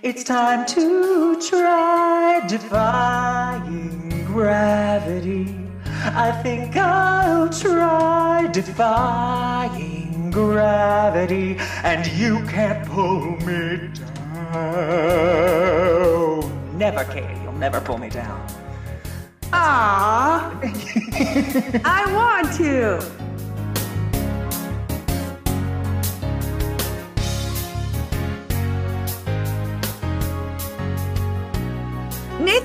It's time to try defying gravity. I think I'll try defying gravity, and you can't pull me down. Never, Katie, you'll never pull me down. Ah, I want to.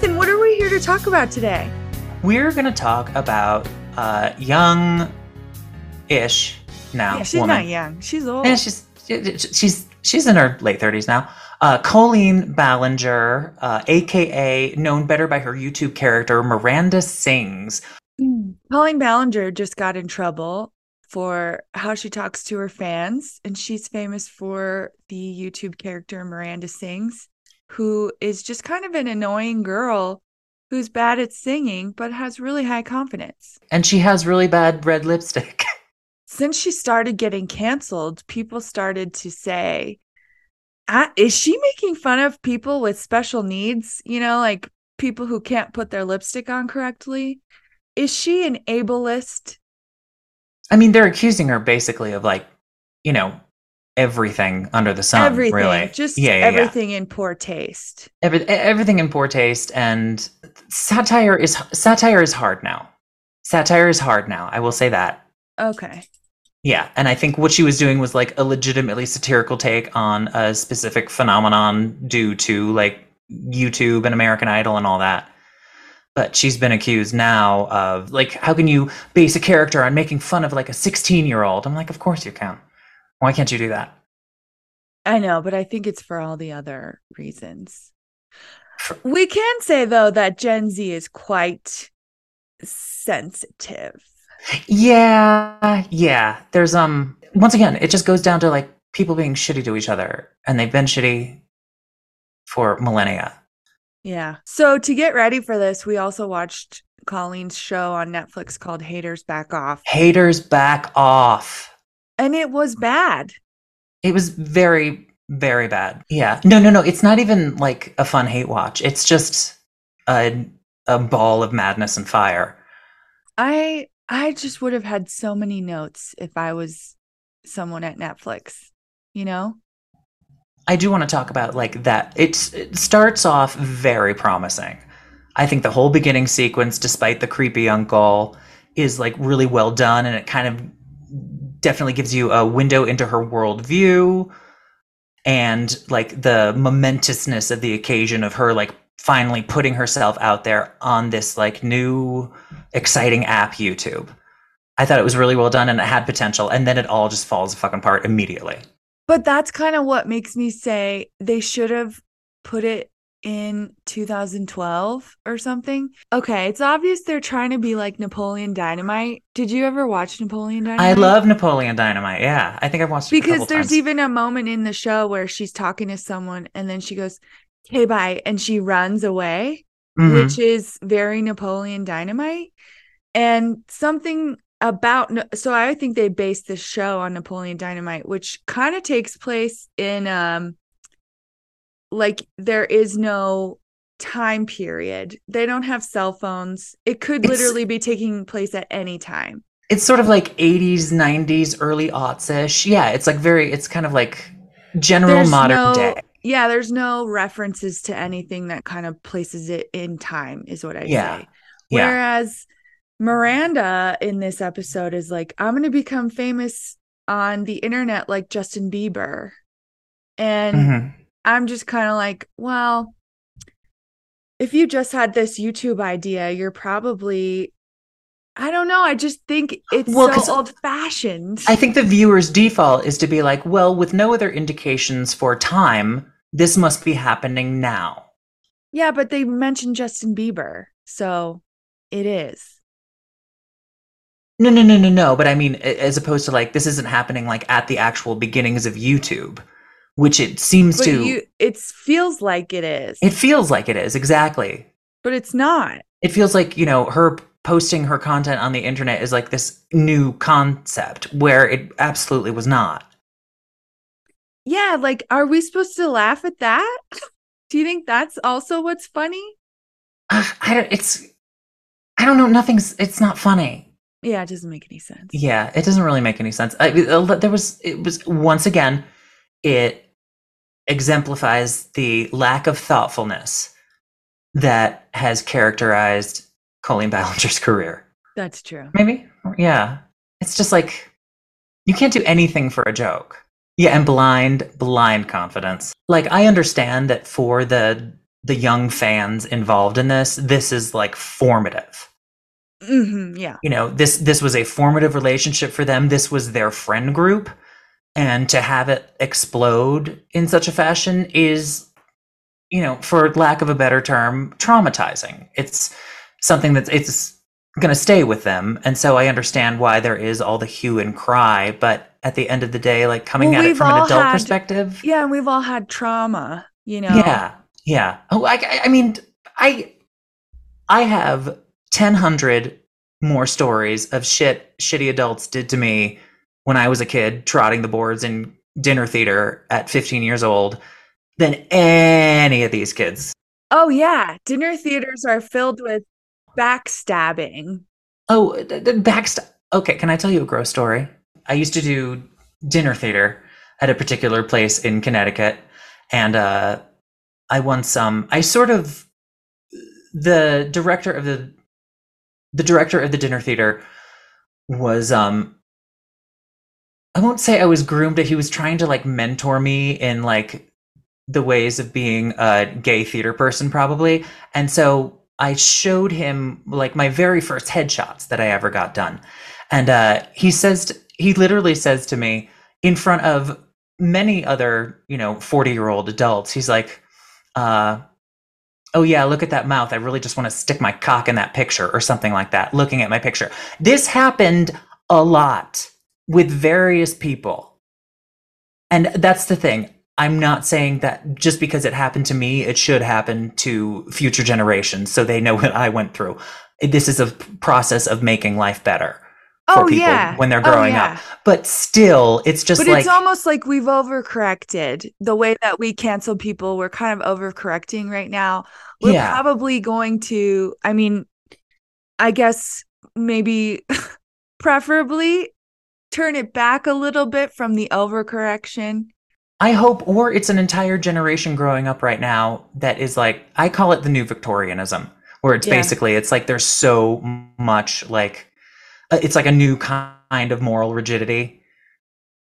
Nathan, what are we here to talk about today? We're going to talk about uh, young ish now. Yeah, she's woman. not young. She's old. Yeah, she's she's she's in her late thirties now. Uh, Colleen Ballinger, uh, aka known better by her YouTube character Miranda Sings. Colleen Ballinger just got in trouble for how she talks to her fans, and she's famous for the YouTube character Miranda Sings, who is just kind of an annoying girl who's bad at singing but has really high confidence. And she has really bad red lipstick. Since she started getting canceled, people started to say, "Ah, Is she making fun of people with special needs? You know, like people who can't put their lipstick on correctly? Is she an ableist? I mean, they're accusing her basically of like, you know, everything under the sun. everything, really, just yeah, yeah, yeah. everything in poor taste. Every, everything in poor taste and satire is satire is hard now. Satire is hard now. I will say that. Okay. Yeah, and I think what she was doing was like a legitimately satirical take on a specific phenomenon due to like YouTube and American Idol and all that. But she's been accused now of like, how can you base a character on making fun of like a 16 year old? I'm like, of course you can. Why can't you do that? I know, but I think it's for all the other reasons. We can say though that Gen Z is quite sensitive. Yeah, yeah. There's um once again, it just goes down to like people being shitty to each other, and they've been shitty for millennia. Yeah. So to get ready for this, we also watched Colleen's show on Netflix called Haters Back Off. Haters back off. And it was bad. It was very, very bad. Yeah. No, no, no. It's not even like a fun hate watch. It's just a a ball of madness and fire. I I just would have had so many notes if I was someone at Netflix, you know? I do want to talk about like that. It's, it starts off very promising. I think the whole beginning sequence, despite the creepy uncle, is like really well done, and it kind of definitely gives you a window into her worldview and like the momentousness of the occasion of her like finally putting herself out there on this like new exciting app YouTube. I thought it was really well done and it had potential, and then it all just falls fucking apart immediately. But that's kind of what makes me say they should have put it in 2012 or something. Okay, it's obvious they're trying to be like Napoleon Dynamite. Did you ever watch Napoleon Dynamite? I love Napoleon Dynamite. Yeah, I think I've watched it because there's times. even a moment in the show where she's talking to someone and then she goes, "Hey, bye," and she runs away, Mhm. which is very Napoleon Dynamite. And something about so I think they based the show on Napoleon Dynamite, which kind of takes place in um like there is no time period. They don't have cell phones. It could It's- literally be taking place at any time. It's sort of like 80s, 90s, early aughts ish. Yeah, it's like very, it's kind of like general There's modern no- day. Yeah, there's no references to anything that kind of places it in time, is what I Yeah. say. Yeah. Whereas Miranda in this episode is like, I'm going to become famous on the internet like Justin Bieber. And Mhm. I'm just kind of like, well, if you just had this YouTube idea, you're probably, I don't know. I just think it's Well, so old fashioned. I think the viewer's default is to be like, well, with no other indications for time, this must be happening now. yeah, but they mentioned Justin Bieber. So it is. No, no, no, no, no. But I mean, as opposed to like, this isn't happening like at the actual beginnings of YouTube, which it seems But to, you, it feels like it is, it feels like it is, exactly. but it's not. It feels like, you know, her posting her content on the internet is like this new concept where it absolutely was not. Yeah, like, are we supposed to laugh at that? Do you think that's also what's funny? Ugh, I don't, it's, I don't know. Nothing's, it's not funny. Yeah, it doesn't make any sense. Yeah, it doesn't really make any sense. I, uh, there was, it was once again, it exemplifies the lack of thoughtfulness that has characterized Colleen Ballinger's career. That's true. Maybe, yeah. It's just like you can't do anything for a joke. Yeah, and blind, blind confidence. Like I understand that for the the young fans involved in this, this is like formative Mm-hmm, yeah. you know this this was a formative relationship for them this was their friend group and to have it explode in such a fashion is you know for lack of a better term traumatizing it's something that's it's going to stay with them and so i understand why there is all the hue and cry but at the end of the day like coming Well, at it from an adult had- perspective Yeah, and we've all had trauma, you know? yeah, yeah. Oh, I, I- I mean, I, I have ten hundred more stories of shit shitty adults did to me when I was a kid, trotting the boards in dinner theater at fifteen years old, than any of these kids. Oh, yeah. Dinner theaters are filled with backstabbing. Oh, the, the backst- Okay, can I tell you a gross story? I used to do dinner theater at a particular place in Connecticut, and uh, I once um I sort of the director of the the director of the dinner theater was um I won't say I was groomed, but he was trying to like mentor me in like the ways of being a gay theater person, probably. And so I showed him like my very first headshots that I ever got done. And uh, he says, t- he literally says to me in front of many other, you know, 40 year old adults, he's like, uh, oh yeah, look at that mouth. I really just want to stick my cock in that picture or something like that, looking at my picture. This happened a lot with various people. And that's the thing. I'm not saying that just because it happened to me, it should happen to future generations so they know what I went through. This is a process of making life better for Oh, people yeah. when they're Oh, growing yeah. up. But still, it's just but like it's almost like we've overcorrected the way that we cancel people. We're kind of overcorrecting right now. We're Yeah. probably going to, I mean, I guess maybe preferably turn it back a little bit from the overcorrection. I hope, or it's an entire generation growing up right now that is like, I call it the new Victorianism, where it's Yeah. basically, it's like there's so much like, uh, it's like a new kind of moral rigidity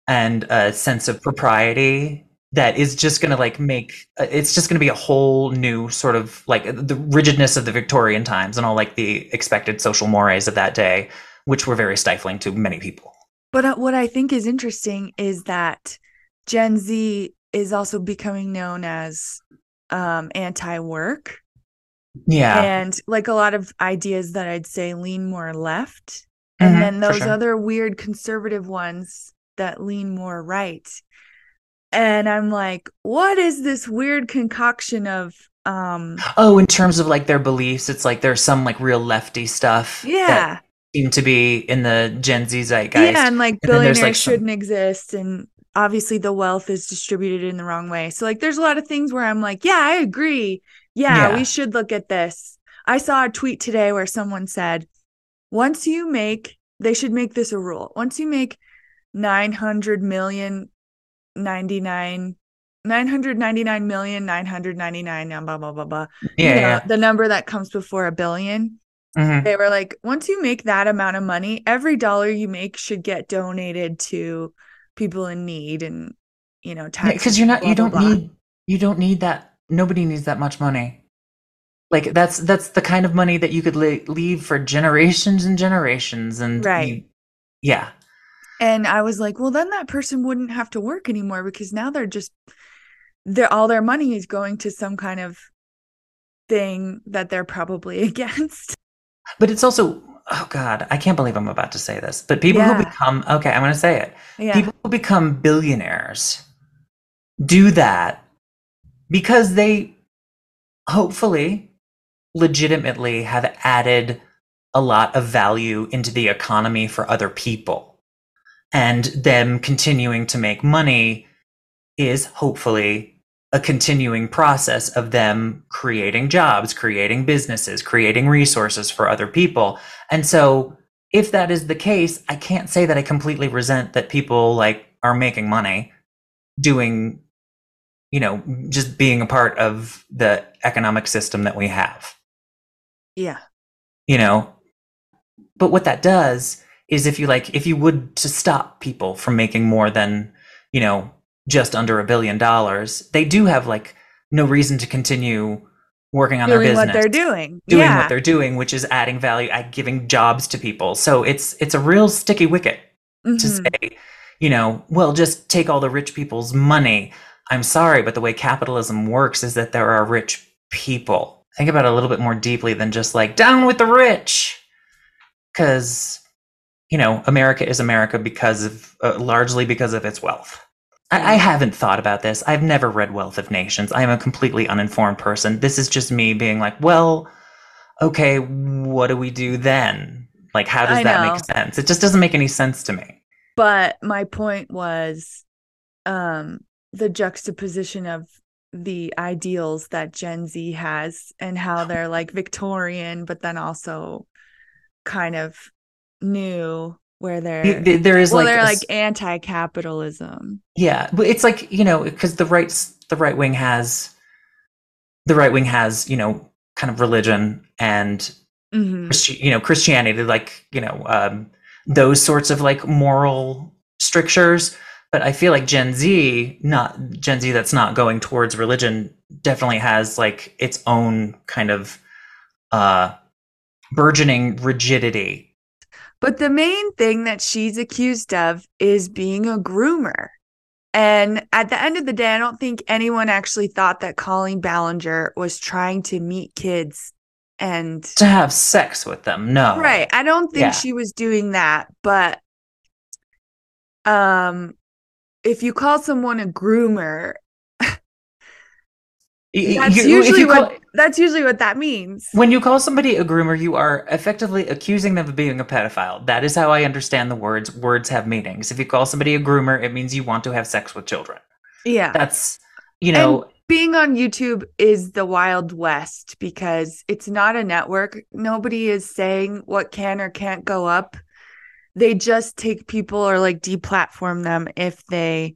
and a sense of propriety that is just going to like make, uh, it's just going to be a whole new sort of like the rigidness of the Victorian times and all like the expected social mores of that day, which were very stifling to many people. But uh, what I think is interesting is that Gen Z is also becoming known as um anti-work Yeah. and like a lot of ideas that I'd say lean more left. Mhm, And then those sure. other weird conservative ones that lean more right. And I'm like, what is this weird concoction of um Oh, in terms of like their beliefs, it's like there's some like real lefty stuff. yeah. Seem to be in the Gen Z zeitgeist. Yeah, and like And billionaires like, some- shouldn't exist and obviously the wealth is distributed in the wrong way. So like there's a lot of things where I'm like, yeah, I agree. Yeah, Yeah. we should look at this. I saw a tweet today where someone said, once you make they should make this a rule. Once you make 900 million 99 999 million 999 blah blah blah blah. Yeah, You know, yeah. The number that comes before a billion Mhm. they were like once you make that amount of money every dollar you make should get donated to people in need and you know tax because you're not you don't blah, blah. need you don't need that nobody needs that much money like that's that's the kind of money that you could le- leave for generations and generations and Right. you- yeah and i was like well then that person wouldn't have to work anymore because now they're just they're all their money is going to some kind of thing that they're probably against but it's also oh god i can't believe i'm about to say this but people who become okay i'm going to say it. Yeah. People who become billionaires do that because they hopefully legitimately have added a lot of value into the economy for other people. And them continuing to make money is hopefully a continuing process of them creating jobs creating businesses creating resources for other people. And so if that is the case, I can't say that I completely resent that people like are making money doing, you know, just being a part of the economic system that we have, yeah. You know. But what that does is if you like, if you would to stop people from making more than, you know, just under a billion dollars, they do have like no reason to continue working on their doing business what they're doing doing yeah what they're doing, which is adding value, at giving jobs to people. So it's it's a real sticky wicket to Mhm. say, you know, well, just take all the rich people's money. I'm sorry, but the way capitalism works is that there are rich people. Think about it a little bit more deeply than just like down with the rich, because you know America is America because of uh, largely because of its wealth. I, I haven't thought about this. I've never read Wealth of Nations. I am a completely uninformed person. This is just me being like, well, okay, what do we do then? Like, how does I that know. make sense? It just doesn't make any sense to me. but my point was um the juxtaposition of the ideals that Gen Z has and how they're like Victorian but then also kind of new where they're There is well like, they're a like anti-capitalism yeah, but it's like you know because the right the right wing has the right wing has you know kind of religion and Mhm. Christi- you know Christianity, like you know um, those sorts of like moral strictures. But I feel like Gen Z, not Gen Z, that's not going towards religion, definitely has like its own kind of uh, burgeoning rigidity. But the main thing that she's accused of is being a groomer. And at the end of the day, I don't think anyone actually thought that Colleen Ballinger was trying to meet kids and To have sex with them, no, right. I don't think Yeah. she was doing that, but um if you call someone a groomer, that's you- usually call- what that's usually what that means. When you call somebody a groomer, you are effectively accusing them of being a pedophile. That is how I understand the words. Words have meanings. If you call somebody a groomer, it means you want to have sex with children. Yeah. That's, you know, being on YouTube is the Wild West because it's not a network. Nobody is saying what can or can't go up. They just take people or like deplatform them if they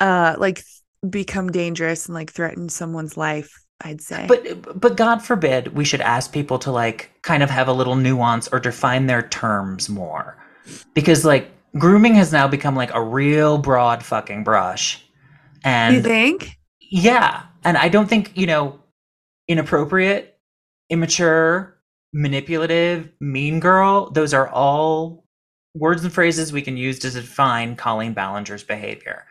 uh like become dangerous and like threaten someone's life, I'd say. but but God forbid we should ask people to like kind of have a little nuance or define their terms more, because like grooming has now become like a real broad fucking brush, and you think? Yeah. And I don't think, you know, inappropriate, immature, manipulative, mean girl, those are all words and phrases we can use to define Colleen Ballinger's behavior.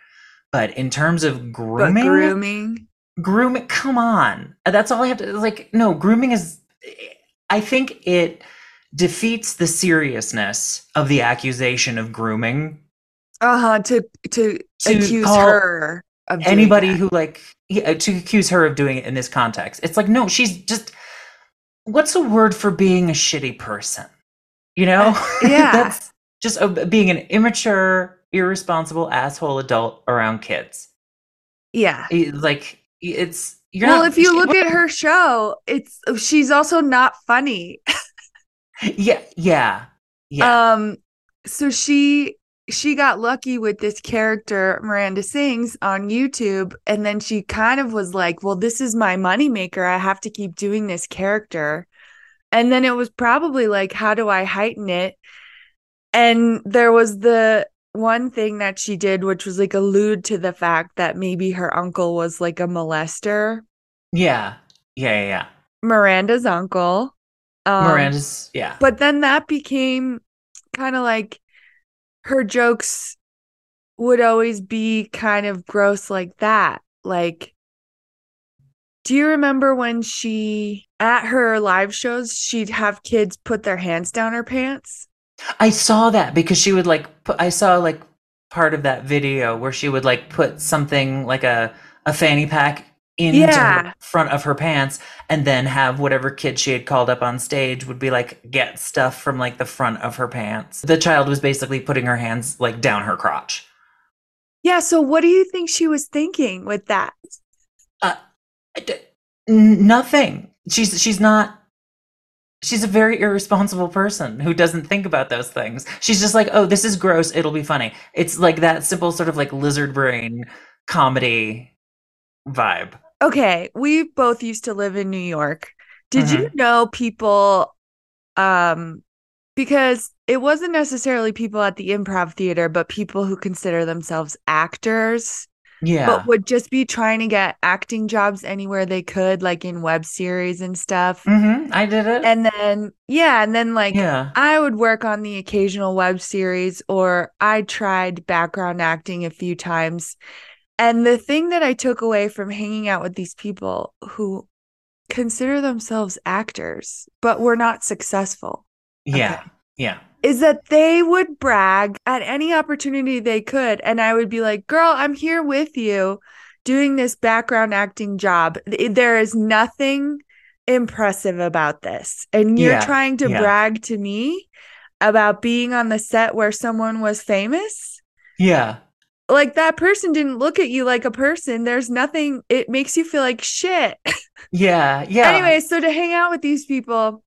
But in terms of But grooming, grooming. grooming come on uh, that's all i have to like no grooming is i think it defeats the seriousness of the accusation of grooming Uh-huh. To to, To accuse her of doing anybody who like yeah, uh, to accuse her of doing it in this context it's like no she's just what's a word for being a shitty person you know uh, yeah. that's just a, being an immature irresponsible asshole adult around kids Yeah. Like it's you're well, not, if you look at her show, it's she's also not funny. yeah yeah yeah Um so she she got lucky with this character Miranda Sings on YouTube and then she kind of was like, "Well, this is my moneymaker. I have to keep doing this character." And then it was probably like, "How do I heighten it?" And there was the one thing that she did which was like allude to the fact that maybe her uncle was like a molester, yeah. Yeah yeah, yeah. Miranda's uncle. Um, miranda's yeah. but then that became kind of like her jokes would always be kind of gross like that. Like do you remember when she at her live shows she'd have kids put their hands down her pants I saw that because she would like put, I saw like part of that video where she would like put something like a a fanny pack into Yeah. the front of her pants and then have whatever kid she had called up on stage would be like get stuff from like the front of her pants. The child was basically putting her hands like down her crotch. yeah so what do you think she was thinking with that uh, I d- nothing. She's she's not she's a very irresponsible person who doesn't think about those things. She's just like, "Oh, this is gross, it'll be funny." It's like that simple sort of like lizard brain comedy vibe. okay we both used to live in new york did you Mhm. know people um because it wasn't necessarily people at the improv theater but people who consider themselves actors Yeah. but would just be trying to get acting jobs anywhere they could like in web series and stuff Mhm, I did it. and then yeah and then like yeah. I would work on the occasional web series, or I tried background acting a few times. And the thing that I took away from hanging out with these people who consider themselves actors, but were not successful, Yeah. okay. Yeah. Is that they would brag at any opportunity they could. And I would be like, girl, I'm here with you doing this background acting job. There is nothing impressive about this. And you're Yeah, trying to yeah. brag to me about being on the set where someone was famous. Yeah. Like that person didn't look at you like a person. There's nothing, it makes you feel like shit. Yeah. Yeah. Anyway, so to hang out with these people,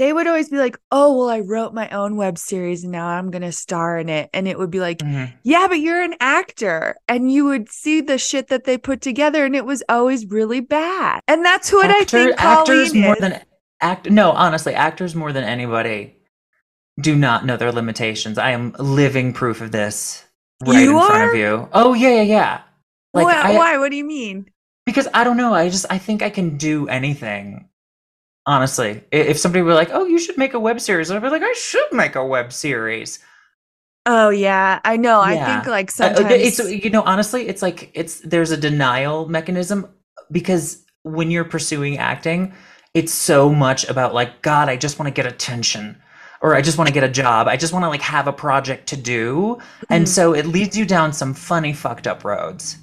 they would always be like, "Oh, well, I wrote my own web series and now I'm going to star in it." And it would be like, Mhm. "Yeah, but you're an actor." And you would see the shit that they put together and it was always really bad. And that's what I Actor- think actors more is. than act no honestly actors more than anybody do not know their limitations i am living proof of this right You in front are? of you oh yeah yeah yeah like Why- I, why? What do you mean? because i don't know i just i think i can do anything honestly if somebody were like oh you should make a web series i'd be like i should make a web series Oh yeah, I know. I think like sometimes it's you know honestly it's like it's there's a denial mechanism because when you're pursuing acting it's so much about like god i just want to get attention or i just want to get a job i just want to like have a project to do and Mhm. so it leads you down some funny fucked up roads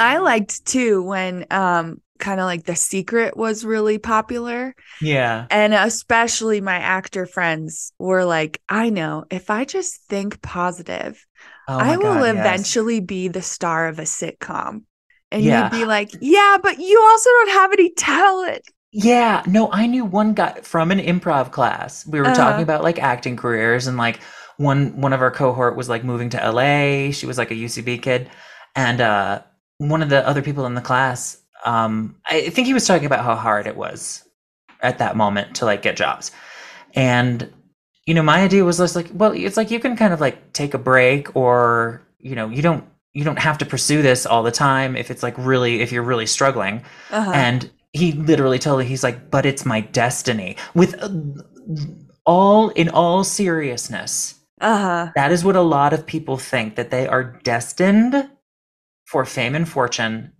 I liked too when um kind of like The Secret was really popular. yeah And especially my actor friends were like, I know if I just think positive, oh I will God, yes. eventually be the star of a sitcom. And Yeah. you'd be like, yeah, but you also don't have any talent. Yeah, no, I knew one guy from an improv class. We were Uh-huh. talking about like acting careers and like one one of our cohort was like moving to LA. She was like a UCB kid and uh one of the other people in the class um I think he was talking about how hard it was at that moment to like get jobs. And you know, my idea was just like, well, it's like you can kind of like take a break or, you know, you don't you don't have to pursue this all the time if it's like really if you're really struggling Uh-huh. and he literally told me he's like but it's my destiny with uh, all in all seriousness uh-huh. that is what a lot of people think that they are destined for fame and fortune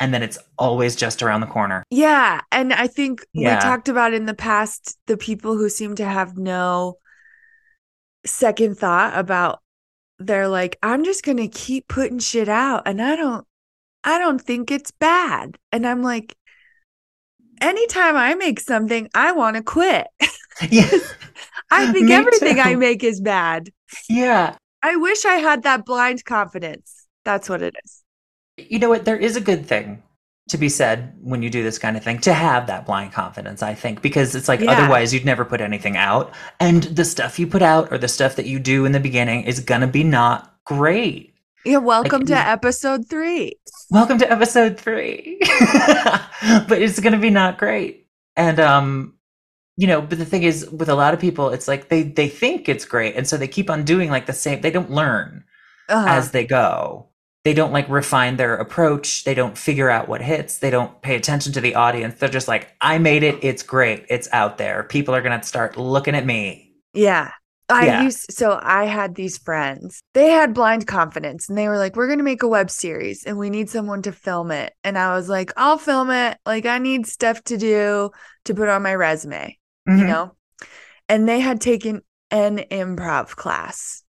and then it's always just around the corner. Yeah. And I think Yeah. we talked about in the past the people who seem to have no second thought about they're like, I'm just gonna keep putting shit out and I don't I don't think it's bad. And I'm like, anytime I make something, I want to quit. Yeah. I think everything I make is bad. yeah. I wish I had that blind confidence. That's what it is. You know what? There is a good thing to be said when you do this kind of thing to have that blind confidence, I think, because it's like Yeah. otherwise you'd never put anything out. And the stuff you put out or the stuff that you do in the beginning is going to be not great. Yeah, welcome to episode three. Welcome to episode three. but it's going to be not great. And, um, you know, but the thing is, with a lot of people, it's like they they think it's great, and so they keep on doing like the same. They don't learn. Uh-huh. as they go. They don't like refine their approach. They don't figure out what hits. They don't pay attention to the audience. They're just like, I made it. It's great. It's out there. People are going to start looking at me. Yeah. I Yeah. used so I had these friends. They had blind confidence and they were like, We're gonna make a web series and we need someone to film it. And I was like, I'll film it. Like I need stuff to do to put on my resume, you Mhm. know? And they had taken an improv class,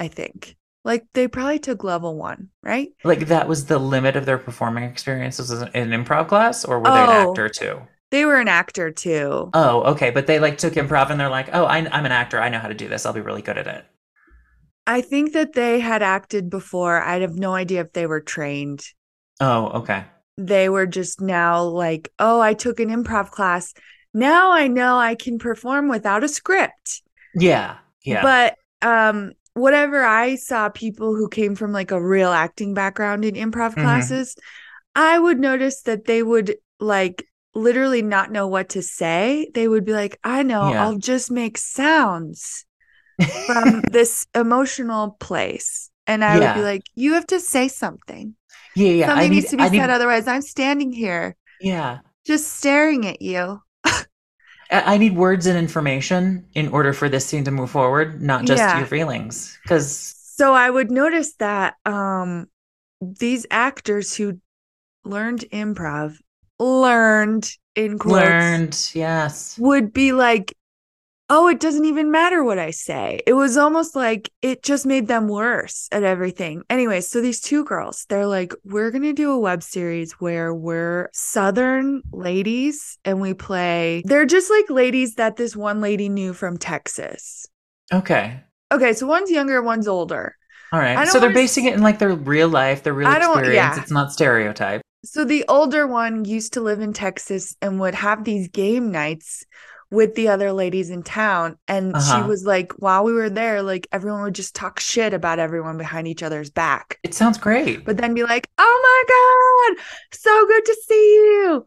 I think. Like they probably took level one, right? Like that was the limit of their performing experiences was an improv class or were they an Oh. actor too? They were an actor too. Oh, okay. But they like took improv and they're like, oh, I, I'm an actor. I know how to do this. I'll be really good at it. I think that they had acted before. I have no idea if they were trained. Oh, okay. they were just now like, oh, I took an improv class. Now I know I can perform without a script. Yeah. Yeah. But um whatever I saw people who came from like a real acting background in improv Mhm. classes, I would notice that they would like literally not know what to say. They would be like, I know, Yeah. I'll just make sounds from this emotional place. And I would be like, you have to say something. yeah. Yeah. Something I need, needs to be I need- said. Otherwise, I'm standing here yeah. just staring at you. I need words and information in order for this scene to move forward, not just Yeah. your feelings. Because So I would notice that um these actors who learned improv, learned in quotes, learned, yes. would be like, oh, it doesn't even matter what I say. It was almost like it just made them worse at everything. Anyway, so these two girls, they're like, we're going to do a web series where we're Southern ladies and we play, they're just like ladies that this one lady knew from Texas. Okay. Okay, so one's younger, one's older. All right. So they're basing it in like their real life, their real experience. yeah. It's not stereotype. So the older one used to live in Texas and would have these game nights with the other ladies in town. And she Uh-huh. was like, while we were there, like everyone would just talk shit about everyone behind each other's back. It sounds great. But then be like, oh my God, so good to see you.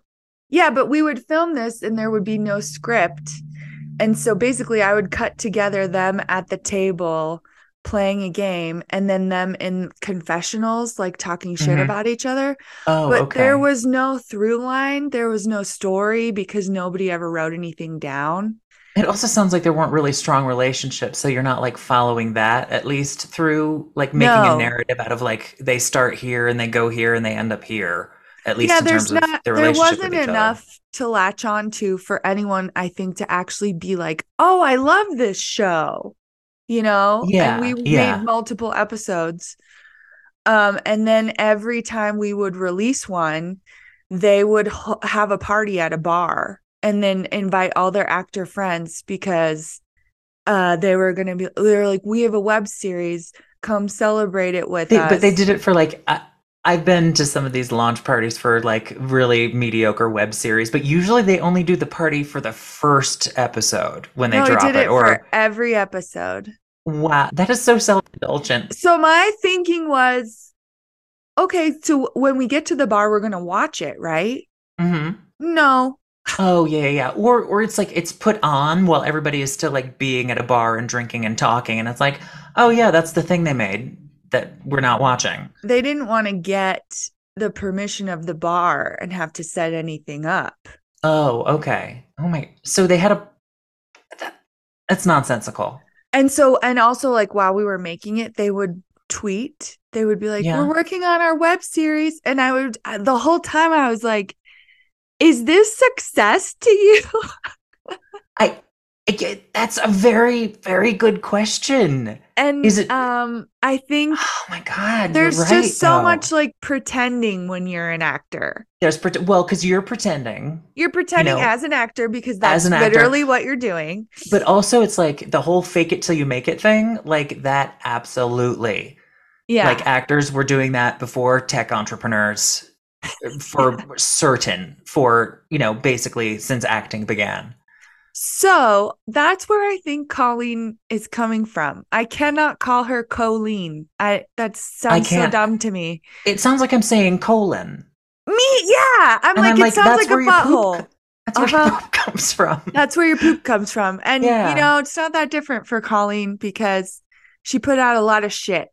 Yeah, but we would film this and there would be no script. And so basically, I would cut together them at the table playing a game and then them in confessionals, like talking shit Mhm. about each other oh, but okay. there was no through line there was no story because nobody ever wrote anything down It also sounds like there weren't really strong relationships, so you're not like following that at least through like making No. a narrative out of like they start here and they go here and they end up here. At least yeah in there's terms of not there wasn't enough to latch on to for anyone i think to actually be like oh i love this show you know Yeah, and we yeah. made multiple episodes. Um and then every time we would release one they would h- have a party at a bar and then invite all their actor friends because uh they were gonna be they were like we have a web series. Come celebrate it with They, us but they did it for like I, I've been to some of these launch parties for like really mediocre web series, but usually they only do the party for the first episode when they no, drop did it, or for every episode. Wow, that is so self-indulgent. so my thinking was okay so when we get to the bar we're gonna watch it right? Hmm no. Oh yeah, yeah, yeah. Or or it's like it's put on while everybody is still like being at a bar and drinking and talking, and it's like, oh yeah, that's the thing they made that we're not watching. they didn't want to get the permission of the bar and have to set anything up Oh, okay. Oh my. So they had a. That, that's nonsensical. and so and also like while we were making it they would tweet they would be like, Yeah. "We're working on our web series," and I would the whole time I was like, "Is this success to you?" I get that's a very very good question. And Is it- um, I think Oh my god, there's right, just so though. much like pretending when you're an actor. There's pret- well, because you're pretending, You're pretending know, as an actor because that's actor. literally what you're doing. but also it's like the whole fake it till you make it thing. Like that, absolutely. Yeah. Like actors were doing that before tech entrepreneurs, for certain. For you know, basically since acting began. So that's where I think Colleen is coming from. I cannot call her Colleen. I that sounds so can't- dumb to me. It sounds like I'm saying colon. Me, yeah. I'm And like, I'm it like, sounds like a your butthole. That's where your Uh-huh. poop comes from. That's where your poop comes from. And Yeah. you know, it's not that different for Colleen because she put out a lot of shit.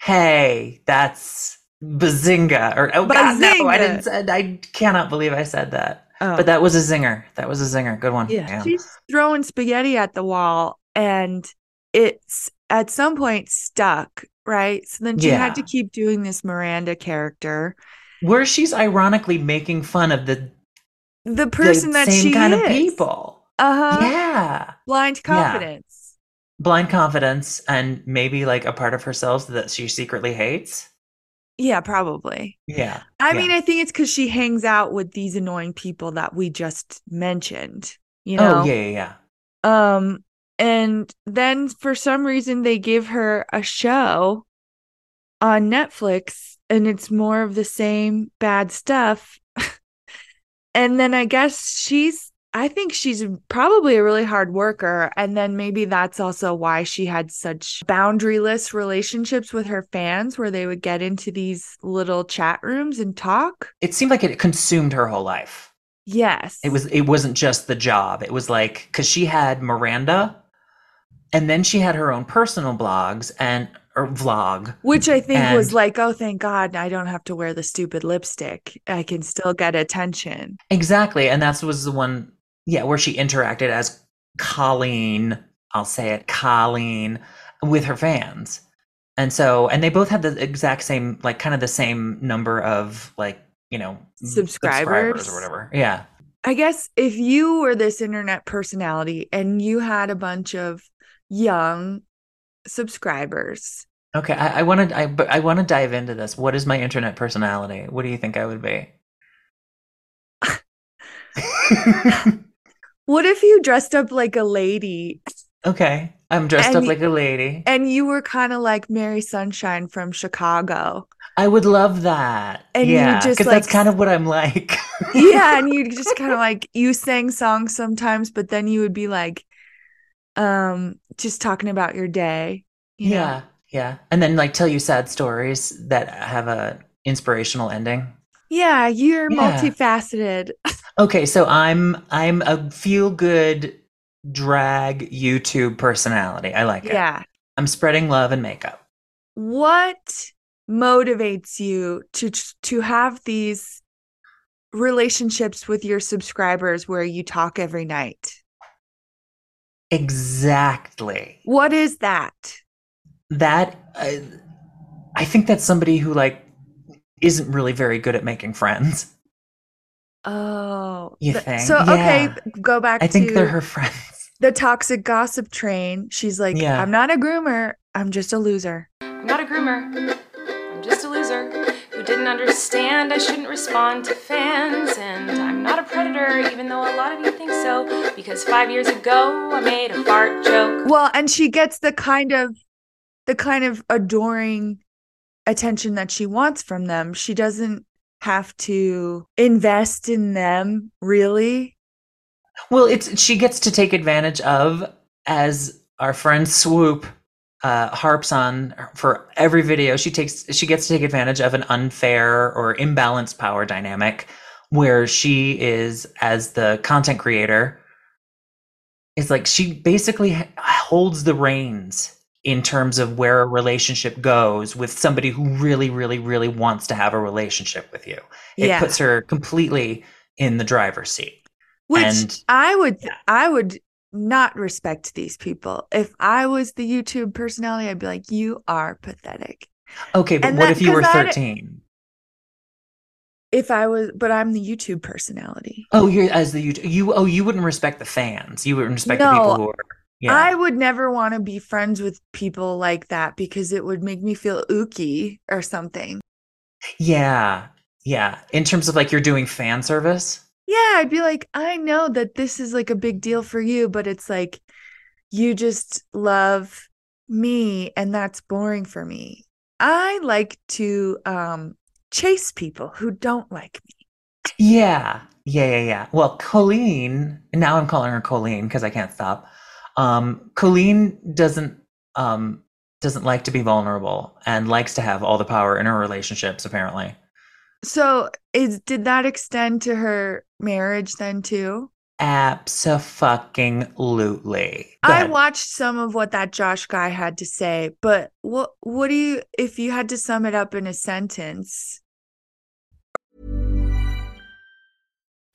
hey, that's bazinga. Or oh god, no, I didn't. I cannot believe I said that. Oh. But that was a zinger. That was a zinger. Good one. Yeah. She's throwing spaghetti at the wall and it's at some point stuck, right? So then she had to keep doing this Miranda character. Where she's ironically making fun of the, The person the that same she kind is. of people. Uh-huh. Yeah. Blind Yeah. confidence. Blind confidence and maybe like a part of herself that she secretly hates. Yeah, probably. Yeah. I yeah. mean, I think it's because she hangs out with these annoying people that we just mentioned. You know? Oh yeah, yeah, yeah. Um, and then for some reason they give her a show on Netflix and it's more of the same bad stuff. and then I guess she's I think she's probably a really hard worker and then maybe that's also why she had such boundaryless relationships with her fans where they would get into these little chat rooms and talk. It seemed like it consumed her whole life. Yes. It was it wasn't just the job. It was like cuz she had Miranda and then she had her own personal blogs and or vlog. Which I think was like, oh, thank God I don't have to wear the stupid lipstick. I can still get attention. Exactly. And that was the one yeah, where she interacted as Colleen, I'll say it, Colleen with her fans. And so and they both had the exact same like kind of the same number of like, you know, Subscribers. or whatever. Yeah. I guess if you were this internet personality and you had a bunch of young subscribers, Okay, I, I want to. I but I want to dive into this. What is my internet personality? What do you think I would be? what if you dressed up like a lady okay, I'm dressed And up like a lady. and you were kind of like Mary Sunshine from Chicago? I would love that. And you yeah, just, because that's kind of what I'm like. yeah, and you just kind of like you sang songs sometimes, but then you would be like, um, just talking about your day. You know? yeah, yeah, and then like tell you sad stories that have a inspirational ending. Yeah, you're Yeah. multifaceted. Okay, so I'm I'm a feel good drag YouTube personality. I like it. Yeah. I'm spreading love and makeup. What motivates you to to have these relationships with your subscribers where you talk every night? Exactly. What is that? that uh, I think that's somebody who like isn't really very good at making friends. Oh, You th- think? so? Okay, go back I think to they're her friends. the toxic gossip train. She's like, Yeah. I'm not a groomer. I'm just a loser. I'm not a groomer. I'm just a loser who didn't understand I shouldn't respond to fans. And I'm not a predator, even though a lot of you think so. Because five years ago, I made a fart joke. Well, and she gets the kind of the kind of adoring attention that she wants from them. She doesn't have to invest in them, really. Well, it's she gets to take advantage of as our friend Swoop uh, harps on for every video. She takes she gets to take advantage of an unfair or imbalanced power dynamic where she is as the content creator is like she basically holds the reins in terms of where a relationship goes with somebody who really really really wants to have a relationship with you it Yeah. puts her completely in the driver's seat Which And- I would I would not respect these people. If I was the YouTube personality, I'd be like, you are pathetic. Okay, but And what that- if you were 13? If I was, but I'm the YouTube personality. Oh, you're as the YouTube. You oh, you wouldn't respect the fans. You wouldn't respect the people who are. Yeah. I would never want to be friends with people like that because it would make me feel ooky or something. yeah. Yeah. In terms of like you're doing fan service. Yeah, I'd be like, I know that this is like a big deal for you, but it's like you just love me and that's boring for me. I like to um chase people who don't like me. Yeah. Yeah. Yeah. Yeah. Well, Colleen. Now I'm calling her Colleen because I can't stop. Um, Colleen doesn't um doesn't like to be vulnerable and likes to have all the power in her relationships. Apparently. So, is did that extend to her marriage then too? Abso-fucking-lutely. I watched some of what that Josh guy had to say, but what what do you if you had to sum it up in a sentence?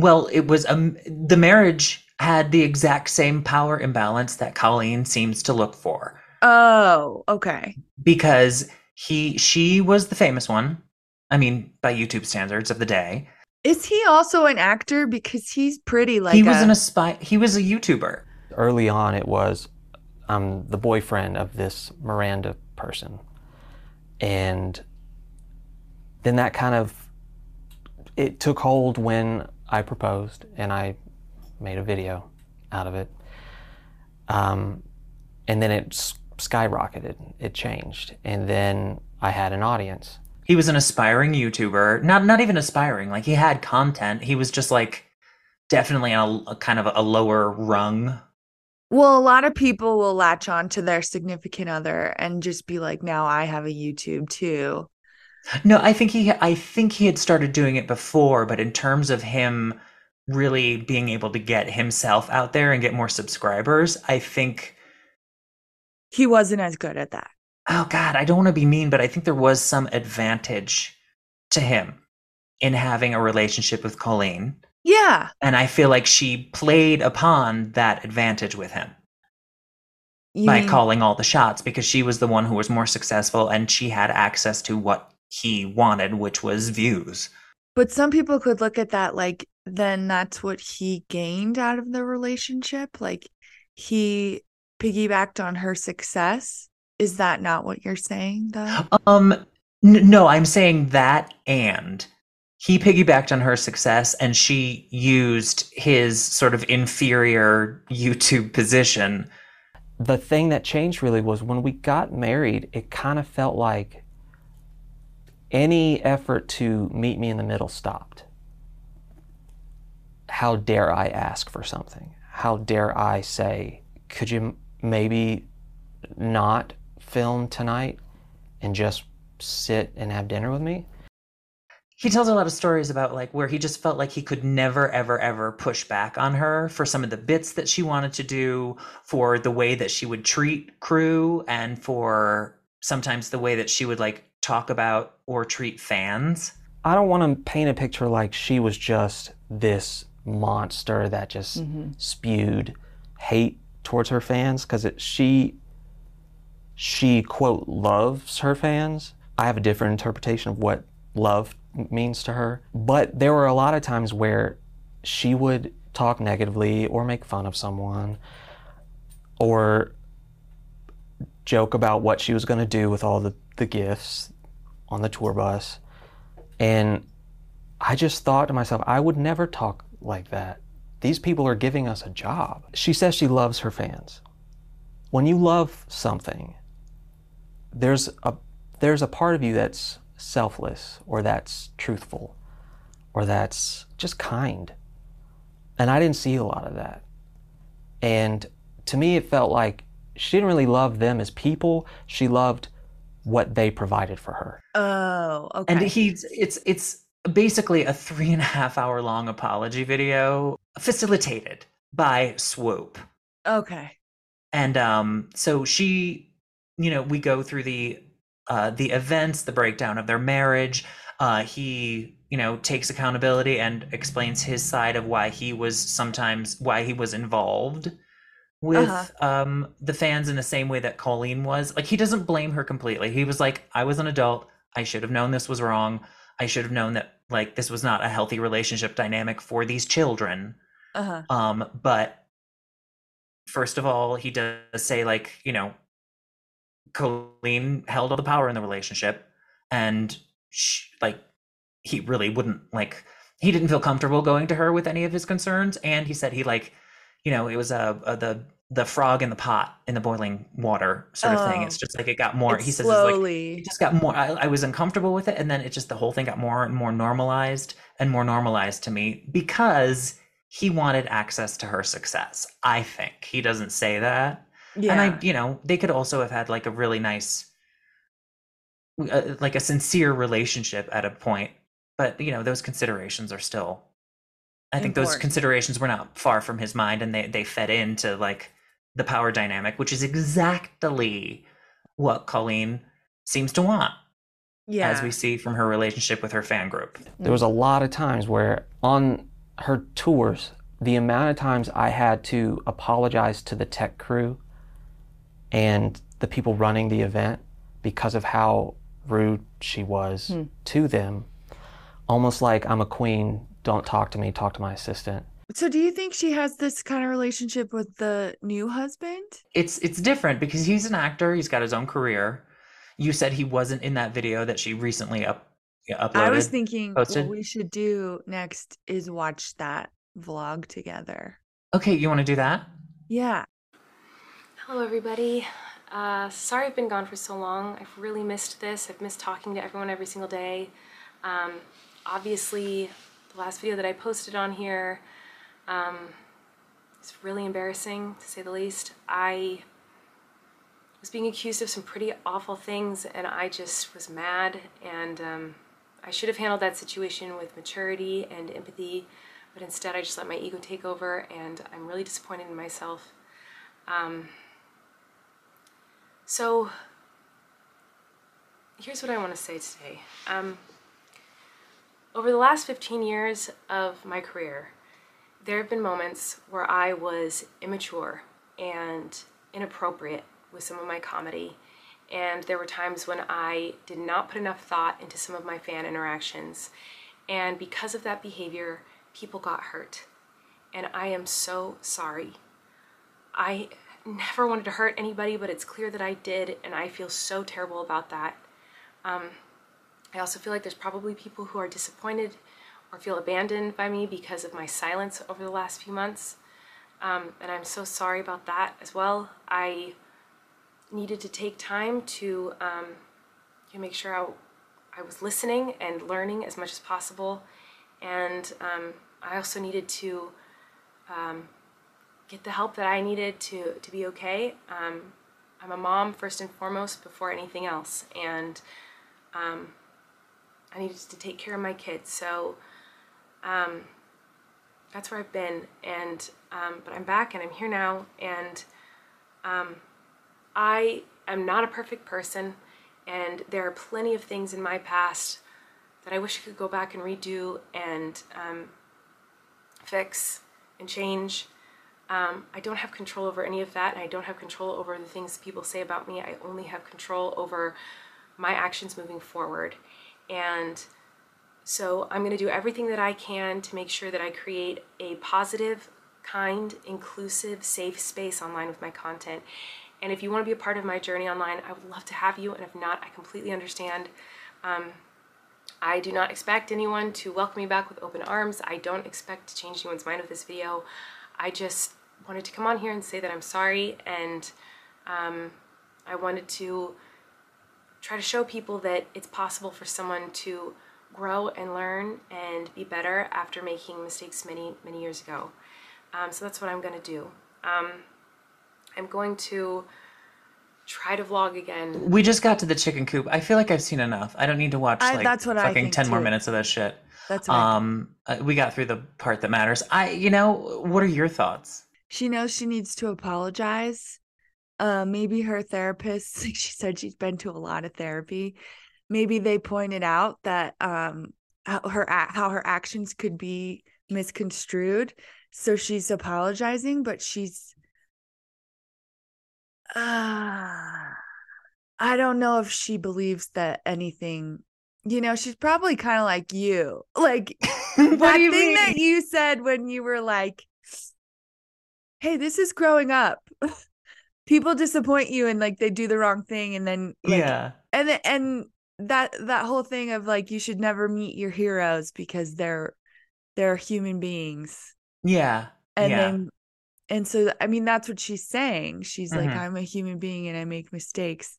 well, it was um the marriage had the exact same power imbalance that Colleen seems to look for Oh, okay. because he she was the famous one. I mean, by YouTube standards of the day. Is he also an actor? Because he's pretty like he was a, an aspire he was a YouTuber. Early on, it was I'm the boyfriend of this Miranda person. And then that kind of it took hold when I proposed and I made a video out of it. Um, and then it skyrocketed. It changed. And then I had an audience. He was an aspiring YouTuber. Not not even aspiring. Like he had content. He was just like definitely on a, a kind of a lower rung. Well, a lot of people will latch on to their significant other and just be like, now I have a YouTube too. No, I think he I think he had started doing it before, but in terms of him really being able to get himself out there and get more subscribers, I think He wasn't as good at that. oh god, I don't want to be mean, but I think there was some advantage to him in having a relationship with Colleen, Yeah. and I feel like she played upon that advantage with him You by mean- calling all the shots because she was the one who was more successful and she had access to what he wanted, which was views. But some people could look at that like then that's what he gained out of the relationship. Like he piggybacked on her success. Is that not what you're saying though? Um, n- no, I'm saying that and he piggybacked on her success and she used his sort of inferior YouTube position. The thing that changed really was when we got married, it kind of felt like any effort to meet me in the middle stopped. How dare I ask for something? How dare I say, could you maybe not film tonight and just sit and have dinner with me? He tells a lot of stories about like where he just felt like he could never ever ever push back on her for some of the bits that she wanted to do, for the way that she would treat crew and for sometimes the way that she would like talk about or treat fans. I don't want to paint a picture like she was just this monster that just mm-hmm. spewed hate towards her fans because she she quote loves her fans. I have a different interpretation of what love means to her, but there were a lot of times where she would talk negatively or make fun of someone or joke about what she was going to do with all the, the gifts on the tour bus. And I just thought to myself, I would never talk like that. These people are giving us a job. She says she loves her fans. When you love something, there's a there's a part of you that's selfless or that's truthful or that's just kind. And I didn't see a lot of that. And to me it felt like she didn't really love them as people. She loved what they provided for her. Oh, okay. And he's it's it's basically a three and a half hour long apology video facilitated by Swoop. okay. And um so she you know, we go through the uh the events, the breakdown of their marriage. Uh he, you know, takes accountability and explains his side of why he was sometimes why he was involved with Uh-huh. um the fans in the same way that Colleen was. Like he doesn't blame her completely. He was like, I was an adult. I should have known this was wrong. I should have known that like this was not a healthy relationship dynamic for these children. Uh-huh. Um, but first of all, he does say like, you know, Colleen held all the power in the relationship, and sh like he really wouldn't like he didn't feel comfortable going to her with any of his concerns, and he said he like, you know, it was a, a the the frog in the pot in the boiling water sort of thing. Oh. It's just like it got more. He says it's like slowly. it just got more I, I was uncomfortable with it and then it just the whole thing got more and more normalized and more normalized to me because he wanted access to her success i think he doesn't say that yeah. and i you know they could also have had like a really nice uh, like a sincere relationship at a point but you know those considerations are still i think those considerations were not far from his mind and they they fed into like the power dynamic which is exactly what colleen seems to want yeah. as we see from her relationship with her fan group. There was a lot of times where on her tours, the amount of times I had to apologize to the tech crew and the people running the event because of how rude she was hmm. to them. Almost like I'm a queen, don't talk to me, talk to my assistant. So do you think she has this kind of relationship with the new husband? It's it's different because he's an actor, he's got his own career. You said he wasn't in that video that she recently up yeah, uploaded. I was thinking posted? what we should do next is watch that vlog together. Okay, you want to do that? Yeah. Hello, everybody. Uh, sorry I've been gone for so long. I've really missed this. I've missed talking to everyone every single day. Um, obviously, the last video that I posted on here um, is really embarrassing, to say the least. I was being accused of some pretty awful things, and I just was mad. And um, I should have handled that situation with maturity and empathy, but instead I just let my ego take over, and I'm really disappointed in myself. Um, so, here's what I want to say today. Um, over the last 15 years of my career, there have been moments where I was immature and inappropriate with some of my comedy. And there were times when I did not put enough thought into some of my fan interactions. And because of that behavior, people got hurt. And I am so sorry. I never wanted to hurt anybody, but it's clear that I did, and I feel so terrible about that. Um, I also feel like there's probably people who are disappointed or feel abandoned by me because of my silence over the last few months. Um, and I'm so sorry about that as well. I needed to take time to, um, make sure I, I was listening and learning as much as possible. And um, I also needed to um, get the help that I needed to, to be okay. Um, I'm a mom first and foremost before anything else. And um, I needed to take care of my kids. So um, that's where I've been. And um, but I'm back and I'm here now. And um, I am not a perfect person. And there are plenty of things in my past that I wish I could go back and redo and um, fix and change. Um, I don't have control over any of that, and I don't have control over the things people say about me. I only have control over my actions moving forward. And So I'm going to do everything that I can to make sure that I create a positive, kind, inclusive, safe space online with my content. And if you want to be a part of my journey online, I would love to have you. And if not, I completely understand. Um, I do not expect anyone to welcome me back with open arms. I don't expect to change anyone's mind with this video. I just wanted to come on here and say that I'm sorry and um, I wanted to try to show people that it's possible for someone to grow and learn and be better after making mistakes many, many years ago. Um, so that's what I'm going to do. Um, I'm going to try to vlog again. We just got to the chicken coop. I feel like I've seen enough. I don't need to watch I- like that's what I fucking think, 10 more minutes of this shit. That's what I um uh, we got through the part that matters. I you know, what are your thoughts? She knows she needs to apologize. Uh, maybe her therapist, like she said, she's been to a lot of therapy. Maybe they pointed out that um how her how her actions could be misconstrued, so she's apologizing, but she's uh, I don't know if she believes that anything. You know, she's probably kind of like you, like what that do you thing mean? that you said when you were like, "Hey, this is growing up." People disappoint you and like they do the wrong thing, and then like, yeah. and and that that whole thing of like you should never meet your heroes because they're they're human beings, Yeah. and yeah. then and so I mean that's what she's saying. She's like, Mhm. I'm a human being and I make mistakes.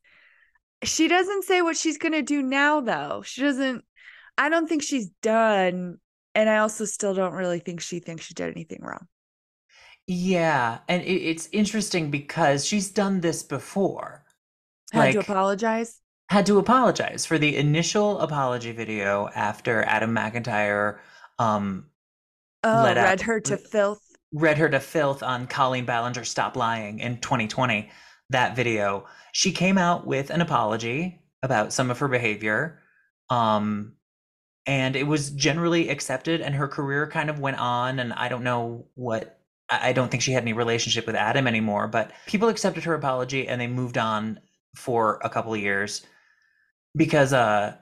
She doesn't say what she's gonna do now, though. She doesn't. I don't think she's done, and I also still don't really think she thinks she did anything wrong. Yeah, and it, it's interesting because she's done this before. Had to apologize. Had to apologize for the initial apology video after Adam McIntyre um Oh, let out- read her to filth. read her to filth on Colleen Ballinger Stop Lying in 2020, that video, she came out with an apology about some of her behavior. Um, and it was generally accepted, and her career kind of went on. And I don't know what, I don't think she had any relationship with Adam anymore, but people accepted her apology and they moved on for a couple of years because, uh,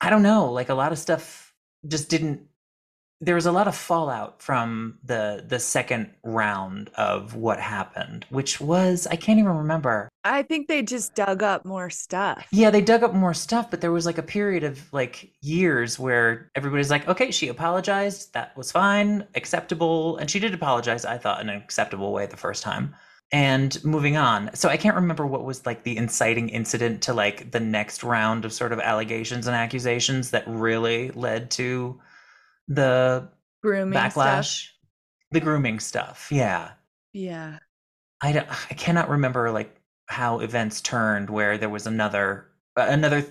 I don't know, like a lot of stuff just didn't there was a lot of fallout from the the second round of what happened, which was I can't even remember. I think they just dug up more stuff. Yeah, they dug up more stuff, but there was like a period of like years where everybody's like, okay, she apologized, that was fine, acceptable, and she did apologize, I thought, in an acceptable way the first time. And moving on. So I can't remember what was like the inciting incident to like the next round of sort of allegations and accusations that really led to the Grooming backlash stuff. the grooming stuff yeah Yeah. i don't, i cannot remember like how events turned where there was another uh, another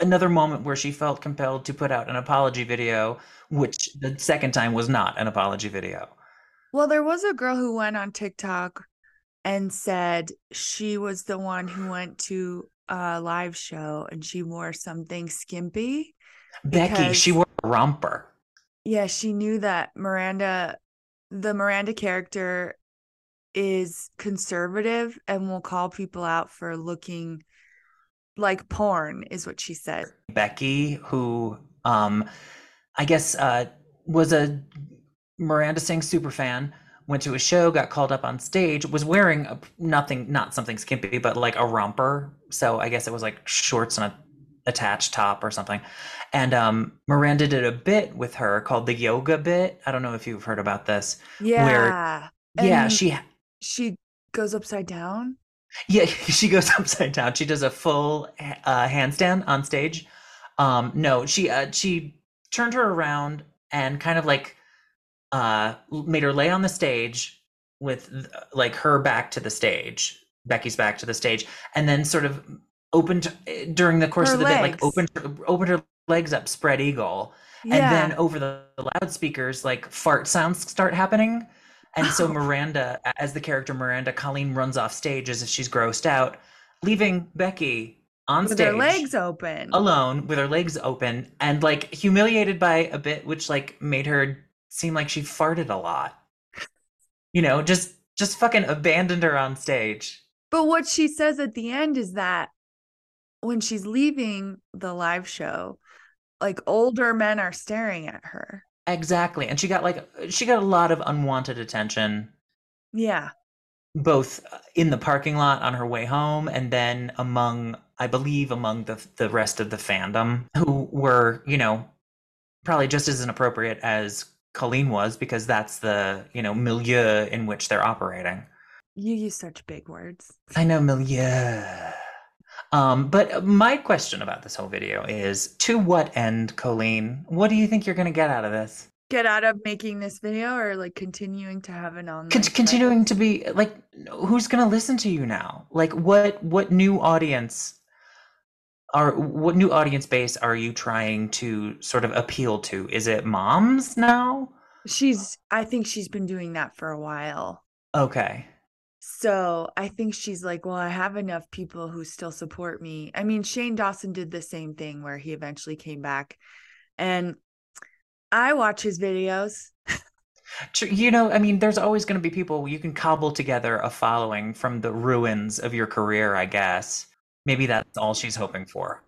another moment where she felt compelled to put out an apology video which the second time was not an apology video Well, there was a girl who went on TikTok and said she was the one who went to a live show and she wore something skimpy. Becky she wore a romper Yeah, she knew that Miranda, the Miranda character, is conservative and will call people out for looking like porn, is what she said. Becky, who um I guess uh was a Miranda Sings super fan, went to a show, got called up on stage, was wearing a, nothing not something skimpy, but like a romper. So I guess it was like shorts and a attached top or something. And um Miranda did a bit with her called the yoga bit. I don't know if you've heard about this. Yeah. yeah, And she she goes upside down. Yeah, she goes upside down. She does a full uh, handstand on stage. Um, no, she uh, she turned her around and kind of like uh, made her lay on the stage with uh, like her back to the stage, Becky's back to the stage, and then sort of opened eh, during the course Her of the bit, like opened her- opened her legs up, spread eagle, Yeah. and then over the loudspeakers, like fart sounds start happening. And so Oh. Miranda, as the character Miranda, Colleen runs off stage as if she's grossed out, leaving Becky on with stage her legs open. alone with her legs open and like humiliated by a bit which like made her seem like she farted a lot. You know, just just fucking abandoned her on stage. But what she says at the end is that when she's leaving the live show, like older men are staring at her. Exactly. And she got like she got a lot of unwanted attention Yeah. both uh, in the parking lot on her way home and then among I believe among the the rest of the fandom who were, you know, probably just as inappropriate as Colleen was because that's the, you know, milieu in which they're operating. You use such big words. I know milieu. Um, but my question about this whole video is to what end, Colleen? What do you think you're going to get out of this? Get out of making this video or like continuing to have an online. Con- continuing to be like, who's going to listen to you now? Like, what what new audience are what new audience base are you trying to sort of appeal to? Is it moms now? She's. I think she's been doing that for a while. Okay. So I think she's like, well, I have enough people who still support me. I mean, Shane Dawson did the same thing where he eventually came back. And I watch his videos. You know, I mean, there's always going to be people you can cobble together a following from the ruins of your career, I guess. Maybe that's all she's hoping for.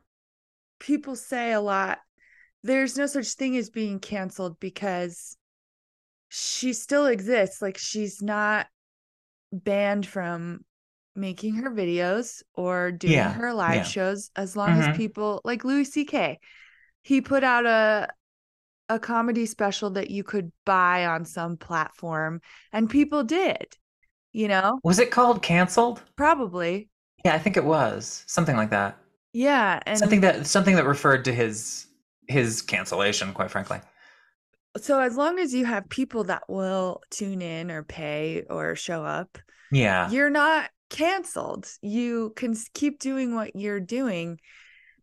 People say a lot. There's no such thing as being canceled because she still exists. Like she's not banned from making her videos or doing Yeah, her live yeah. shows as long Mhm. as people like Louis C.K. He put out a a comedy special that you could buy on some platform and people did. You know? Was it called canceled? Probably. Yeah, I think it was something like that. Yeah, and something that something that referred to his his cancellation, quite frankly. So as long as you have people that will tune in or pay or show up, Yeah. you're not canceled. You can keep doing what you're doing.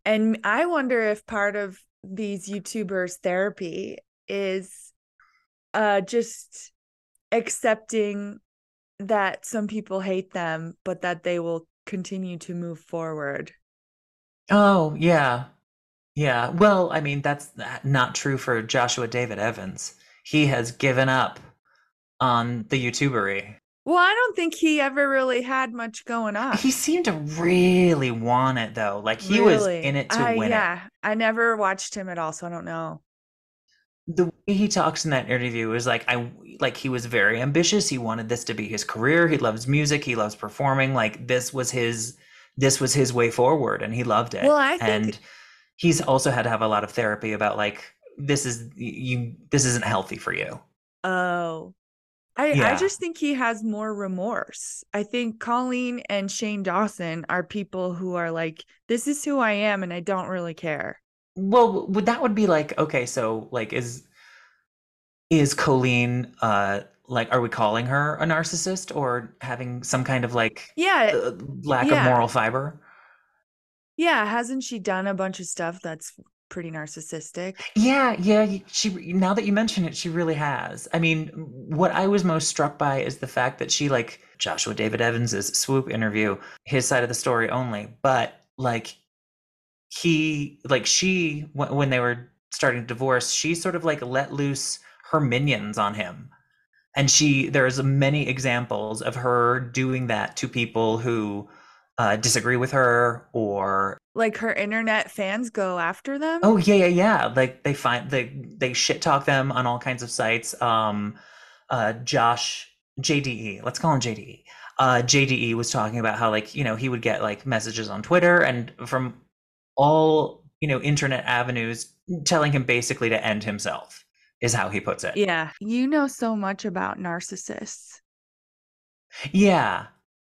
And I wonder if part of these YouTubers' therapy is uh just accepting that some people hate them, but that they will continue to move forward. Oh, yeah. Yeah. Well, I mean, that's not- true for Joshua David Evans. He has given up on the YouTubery. Well, I don't think he ever really had much going on. He seemed to really want it though. Like he was in it to win it. yeah, I never watched him at all, so I don't know. the way he talks in that interview is like I like he was very ambitious. He wanted this to be his career. He loves music. He loves performing. Like this was his this was his way forward, and he loved it. Well, I think- and he's also had to have a lot of therapy about like this is you this isn't healthy for you. Oh. I, I just think he has more remorse. I think Colleen and Shane Dawson are people who are like, this is who I am and I don't really care. Well, would that would be like okay, so like is is Colleen uh like are we calling her a narcissist or having some kind of like Yeah. uh, lack yeah. of moral fiber? Yeah. Hasn't she done a bunch of stuff that's pretty narcissistic? Yeah, yeah. She now that you mention it, she really has. I mean, what I was most struck by is the fact that she like Joshua David Evans's swoop interview, his side of the story only, but like he like she when, they were starting to divorce, she sort of like let loose her minions on him. And she there's many examples of her doing that to people who uh, disagree with her or Like her internet fans go after them? Oh yeah, yeah, yeah. Like they find they they shit talk them on all kinds of sites. Um, uh, Josh JDE, let's call him JDE. Uh, JDE was talking about how like you know he would get like messages on Twitter and from all you know internet avenues telling him basically to end himself is how he puts it. Yeah. You know so much about narcissists. Yeah,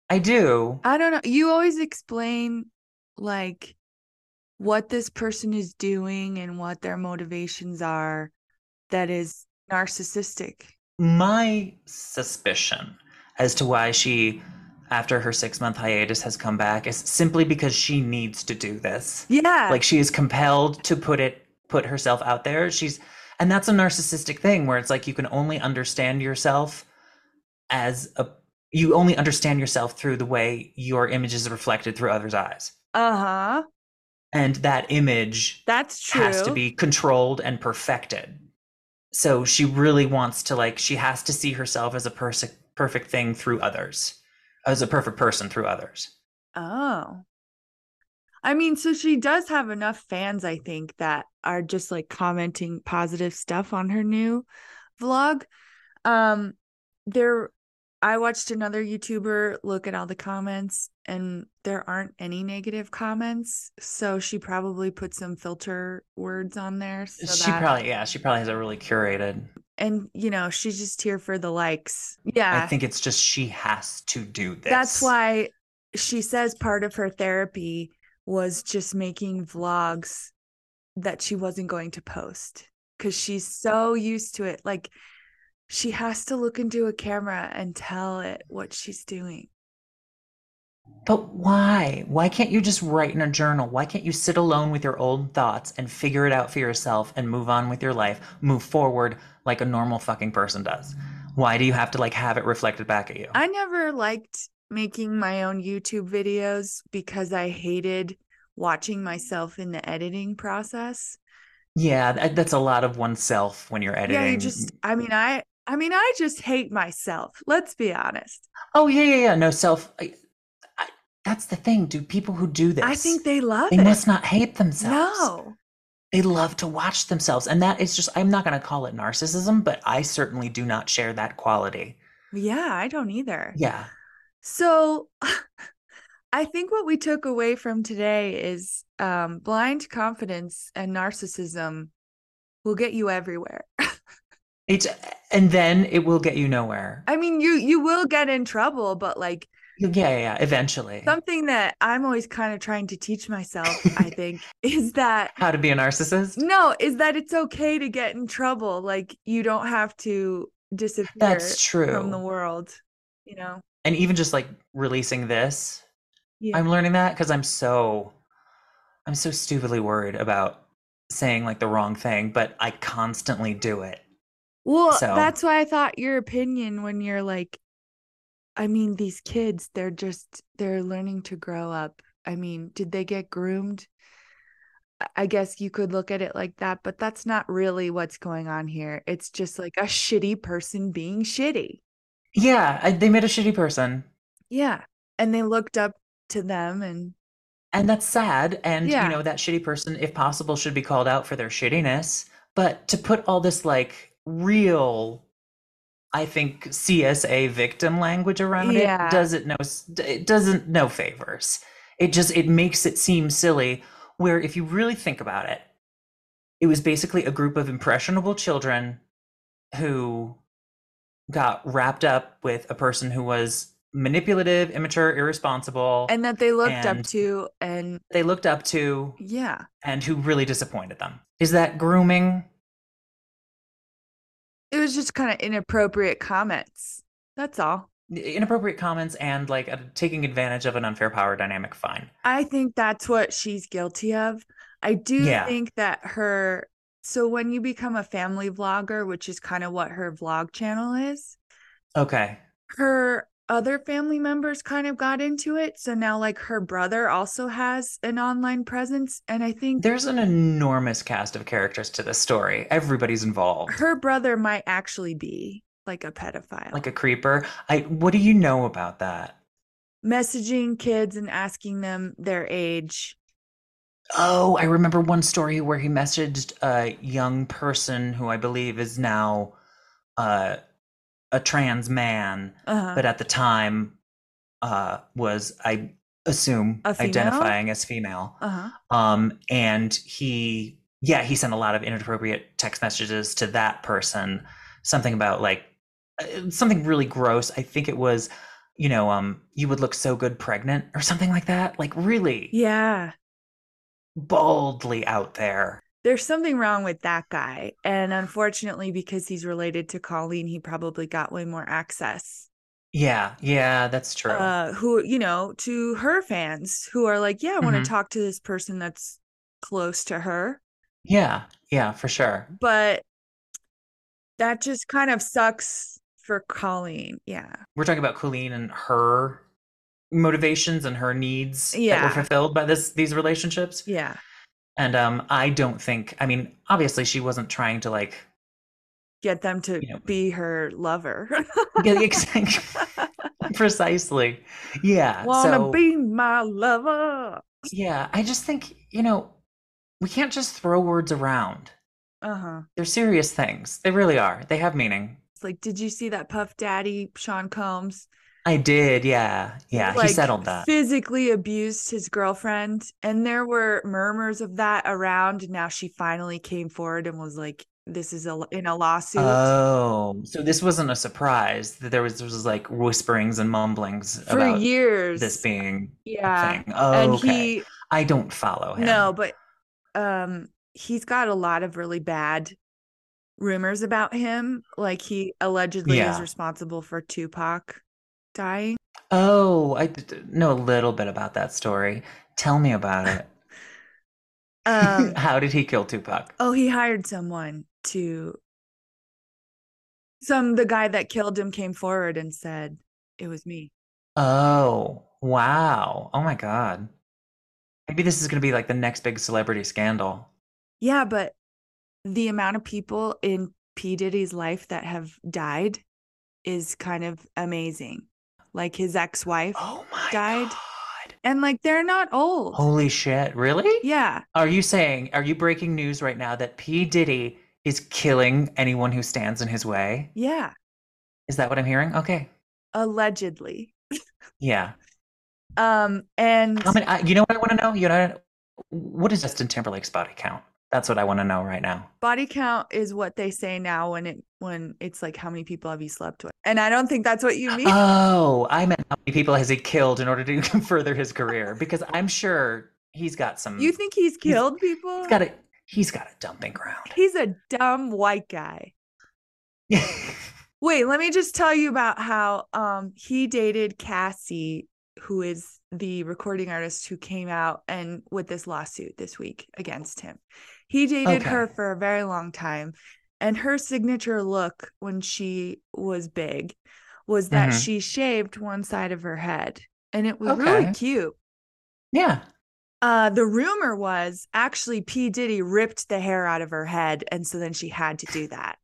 I do. I don't know. You always explain like what this person is doing and what their motivations are that is narcissistic. my suspicion as to why she after her six month hiatus has come back is simply because she needs to do this Yeah. like she is compelled to put it put herself out there she's and that's a narcissistic thing where it's like you can only understand yourself as a you only understand yourself through the way your image is reflected through others eyes uh-huh. and that image That's true. has to be controlled and perfected. So she really wants to like she has to see herself as a perfect perfect thing through others, as a perfect person through others. Oh. I mean, so she does have enough fans, I think, that are just like commenting positive stuff on her new vlog. Um, there, I watched another YouTuber look at all the comments, and there aren't any negative comments. So she probably put some filter words on there. So she that- probably, yeah, she probably has it really curated. and you know, she's just here for the likes. Yeah, I think it's just she has to do this. That's why she says part of her therapy was just making vlogs that she wasn't going to post because she's so used to it. Like she has to look into a camera and tell it what she's doing. But why? Why can't you just write in a journal? Why can't you sit alone with your old thoughts and figure it out for yourself and move on with your life, move forward like a normal fucking person does? Why do you have to like have it reflected back at you? I never liked making my own YouTube videos because I hated watching myself in the editing process. yeah, that's a lot of oneself when you're editing. Yeah, you just I mean I I mean I just hate myself. Let's be honest. Oh yeah, yeah, yeah. No self. I, I, that's the thing. Do people who do this? I think they love they it. must not hate themselves. No. They love to watch themselves, and that is just. I'm not going to call it narcissism, but I certainly do not share that quality. Yeah, I don't either. Yeah. So I think what we took away from today is um, blind confidence and narcissism will get you everywhere. It's and then it will get you nowhere. I mean, you you will get in trouble, but like Yeah, yeah, yeah. Eventually, something that I'm always kind of trying to teach myself, I think, is that how to be a narcissist? no, is that it's okay to get in trouble. Like you don't have to disappear That's true. from the world, you know. And even just like releasing this, Yeah. I'm learning that because I'm so, I'm so stupidly worried about saying like the wrong thing, but I constantly do it. Well, So- that's why I thought your opinion when you're like, I mean, these kids, they're just, they're learning to grow up. I mean, did they get groomed? I- guess you could look at it like that, but that's not really what's going on here. It's just like a shitty person being shitty. Yeah, I, they made a shitty person, Yeah. And they looked up to them and and that's sad. And Yeah. you know that shitty person, if possible, should be called out for their shittiness. But to put all this like real, I think CSA victim language around Yeah. it does it no s- it doesn't no favors. It just it makes it seem silly. Where if you really think about it, it was basically a group of impressionable children who got wrapped up with a person who was manipulative, immature, irresponsible, and that they looked up to and they looked up to yeah. and who really disappointed them. Is that grooming? It was just kind of inappropriate comments. That's all. Inappropriate comments and like taking advantage of an unfair power dynamic, fine. I think that's what she's guilty of. I do Yeah. think that her so when you become a family vlogger, which is kind of what her vlog channel is, Okay. her other family members kind of got into it. So now like her brother also has an online presence and I think There's an enormous cast of characters to this story. Everybody's involved. her brother might actually be like a pedophile. Like a creeper. I what do you know about that? messaging kids and asking them their age. Oh, I remember one story where he messaged a young person who I believe is now uh, a trans man, Uh-huh. but at the time uh, was, I assume, identifying as female. Uh-huh. Um, and he, yeah, he sent a lot of inappropriate text messages to that person. Something about like uh, something really gross. I think it was, you know, um, you would look so good pregnant or something like that. Like really Yeah. boldly out there. There's something wrong with that guy. And unfortunately, because he's related to Colleen, he probably got way more access. Yeah, yeah, that's true. Uh, who, you know, to her fans who are like, yeah, I want to talk to this person that's close to her. yeah, yeah, for sure. But that just kind of sucks for Colleen. Yeah. We're talking about Colleen and her motivations and her needs that Yeah. were fulfilled by this these relationships. Yeah. And um, I don't think. I mean, obviously, she wasn't trying to like. Get them to You know. be her lover. Yeah, exactly. Precisely. Yeah. Wanna so be my lover. Yeah, I just think, you know, we can't just throw words around. Uh huh. They're serious things. They really are. They have meaning. It's like, did you see that Puff Daddy, Sean Combs? I did, yeah. Yeah, like, he settled that. Physically abused his girlfriend. And there were murmurs of that around. And now she finally came forward and was like, this is a, in a lawsuit. Oh, so this wasn't a surprise that there was there was like whisperings and mumblings for about years. this being yeah. thing. Oh, and okay. he, I don't follow him. no, but um, he's got a lot of really bad rumors about him. Like he allegedly is responsible for Tupac Oh, I know a little bit about that story. Tell me about it. Um, How did he kill Tupac? oh, he hired someone to. Some the guy that killed him came forward and said it was me. Oh, wow. Oh my God. Maybe this is going to be like the next big celebrity scandal. Yeah, but the amount of people in P Diddy's life that have died is kind of amazing. Like his ex-wife Oh my died, God. and like they're not old. Holy shit. Really? Yeah, Are you saying, are you breaking news right now that P. Diddy is killing anyone who stands in his way? yeah, Is that what I'm hearing? Okay. allegedly. Yeah. Um, and How many, I, you know what I want to know? You know, what is Justin Timberlake's body count? That's what I want to know right now. body count is what they say now when it when it's like how many people have you slept with, and I don't think that's what you mean. Oh, I meant how many people has he killed in order to further his career? Because I'm sure he's got some. you think he's killed people? he's got a he's got a dumping ground. He's a dumb white guy. Wait, let me just tell you about how um he dated Cassie, who is the recording artist who came out and with this lawsuit this week against him. He dated her for a very long time, and her signature look when she was big was that Mhm. she shaved one side of her head, and it was really cute. yeah. Uh, the rumor was actually P. Diddy ripped the hair out of her head, and so then she had to do that.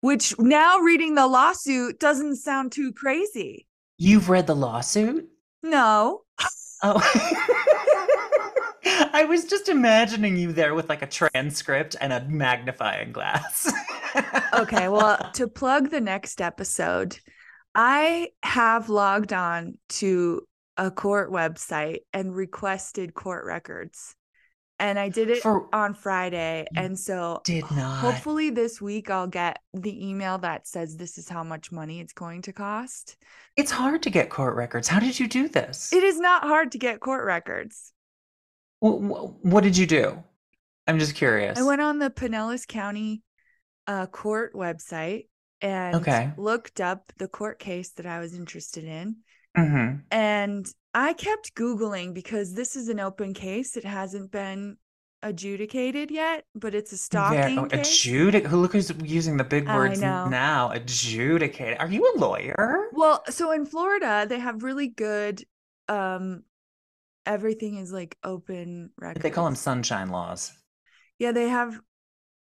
Which now reading the lawsuit doesn't sound too crazy. You've read the lawsuit? No. Oh. I was just imagining you there with like a transcript and a magnifying glass. Okay, well, to plug the next episode, I have logged on to a court website and requested court records. And I did it For- on Friday. And so did not. hopefully this week I'll get the email that says this is how much money it's going to cost. It's hard to get court records. How did you do this? It is not hard to get court records. Wh- wh- what did you do? I'm just curious. I went on the Pinellas County uh, court website and Okay. looked up the court case that I was interested in. hmm And I kept Googling because this is an open case. It hasn't been adjudicated yet, but it's a stalking oh, case. adjudic- who look who's using the big words now. Adjudicated. Are you a lawyer? well, so in Florida, they have really good um everything is like open records. They call them sunshine laws. Yeah, they have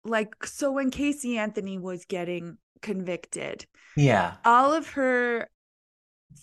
like so when Casey Anthony was getting convicted, Yeah. all of her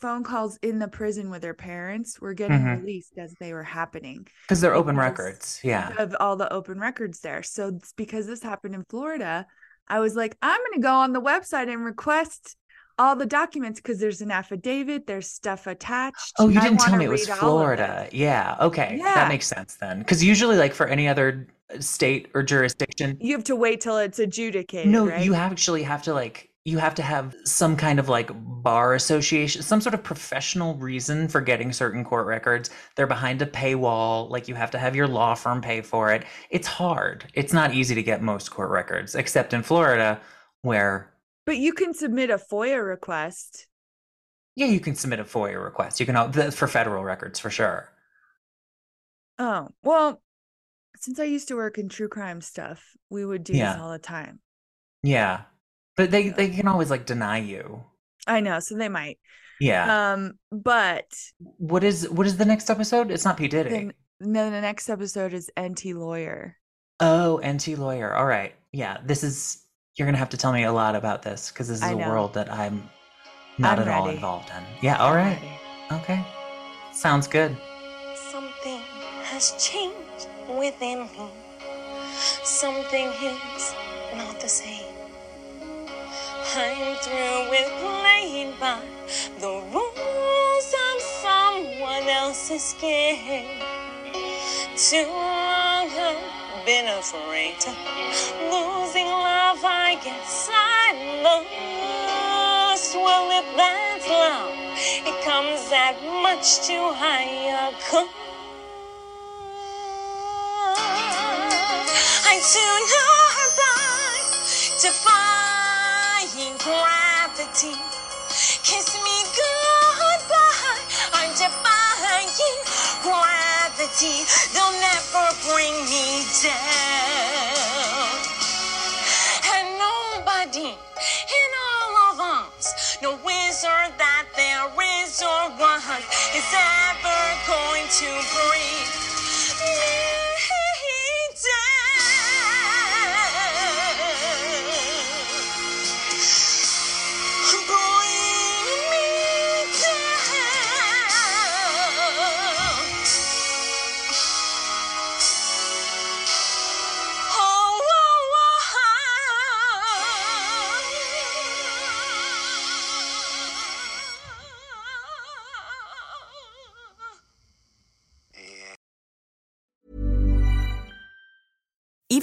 phone calls in the prison with her parents were getting Mhm. released as they were happening Because they're open records. Yeah. of all the open records there. So because this happened in Florida, I was like, I'm going to go on the website and request all the documents because there's an affidavit, there's stuff attached. Oh, you didn't tell me it was read all of Florida. Yeah. Okay. Yeah. That makes sense then. Because usually, like for any other uh, state or jurisdiction, You have to wait till it's adjudicated. no, right? you actually have to like you have to have some kind of like bar association, some sort of professional reason for getting certain court records. They're behind a paywall. Like you have to have your law firm pay for it. It's hard. It's not easy to get most court records, except in Florida, where But you can submit a FOIA request. yeah, you can submit a FOIA request. You can for federal records for sure. Oh, well, since I used to work in true crime stuff, we would do this all the time. Yeah, but they they can always like deny you. I know, so they might. Yeah. Um, but what is what is the next episode? It's not P Diddy. then no, the next episode is NT Lawyer. Oh, NT lawyer. All right. Yeah, this is. You're gonna have to tell me a lot about this because this is I a know. world that I'm not I'm at all involved in. Yeah. All right. Okay. Sounds good. Something has changed within me. Something is not the same. I'm through with playing by the rules of someone else's game. Too long I've been afraid to losing love. I guess I lost. Well, if that's love, it comes at much too high a cost. I tune her back defying gravity. Kiss me goodbye. I'm defying gravity. They'll never bring me down. And nobody in all of us, no wizard that there is or was, is ever going to bring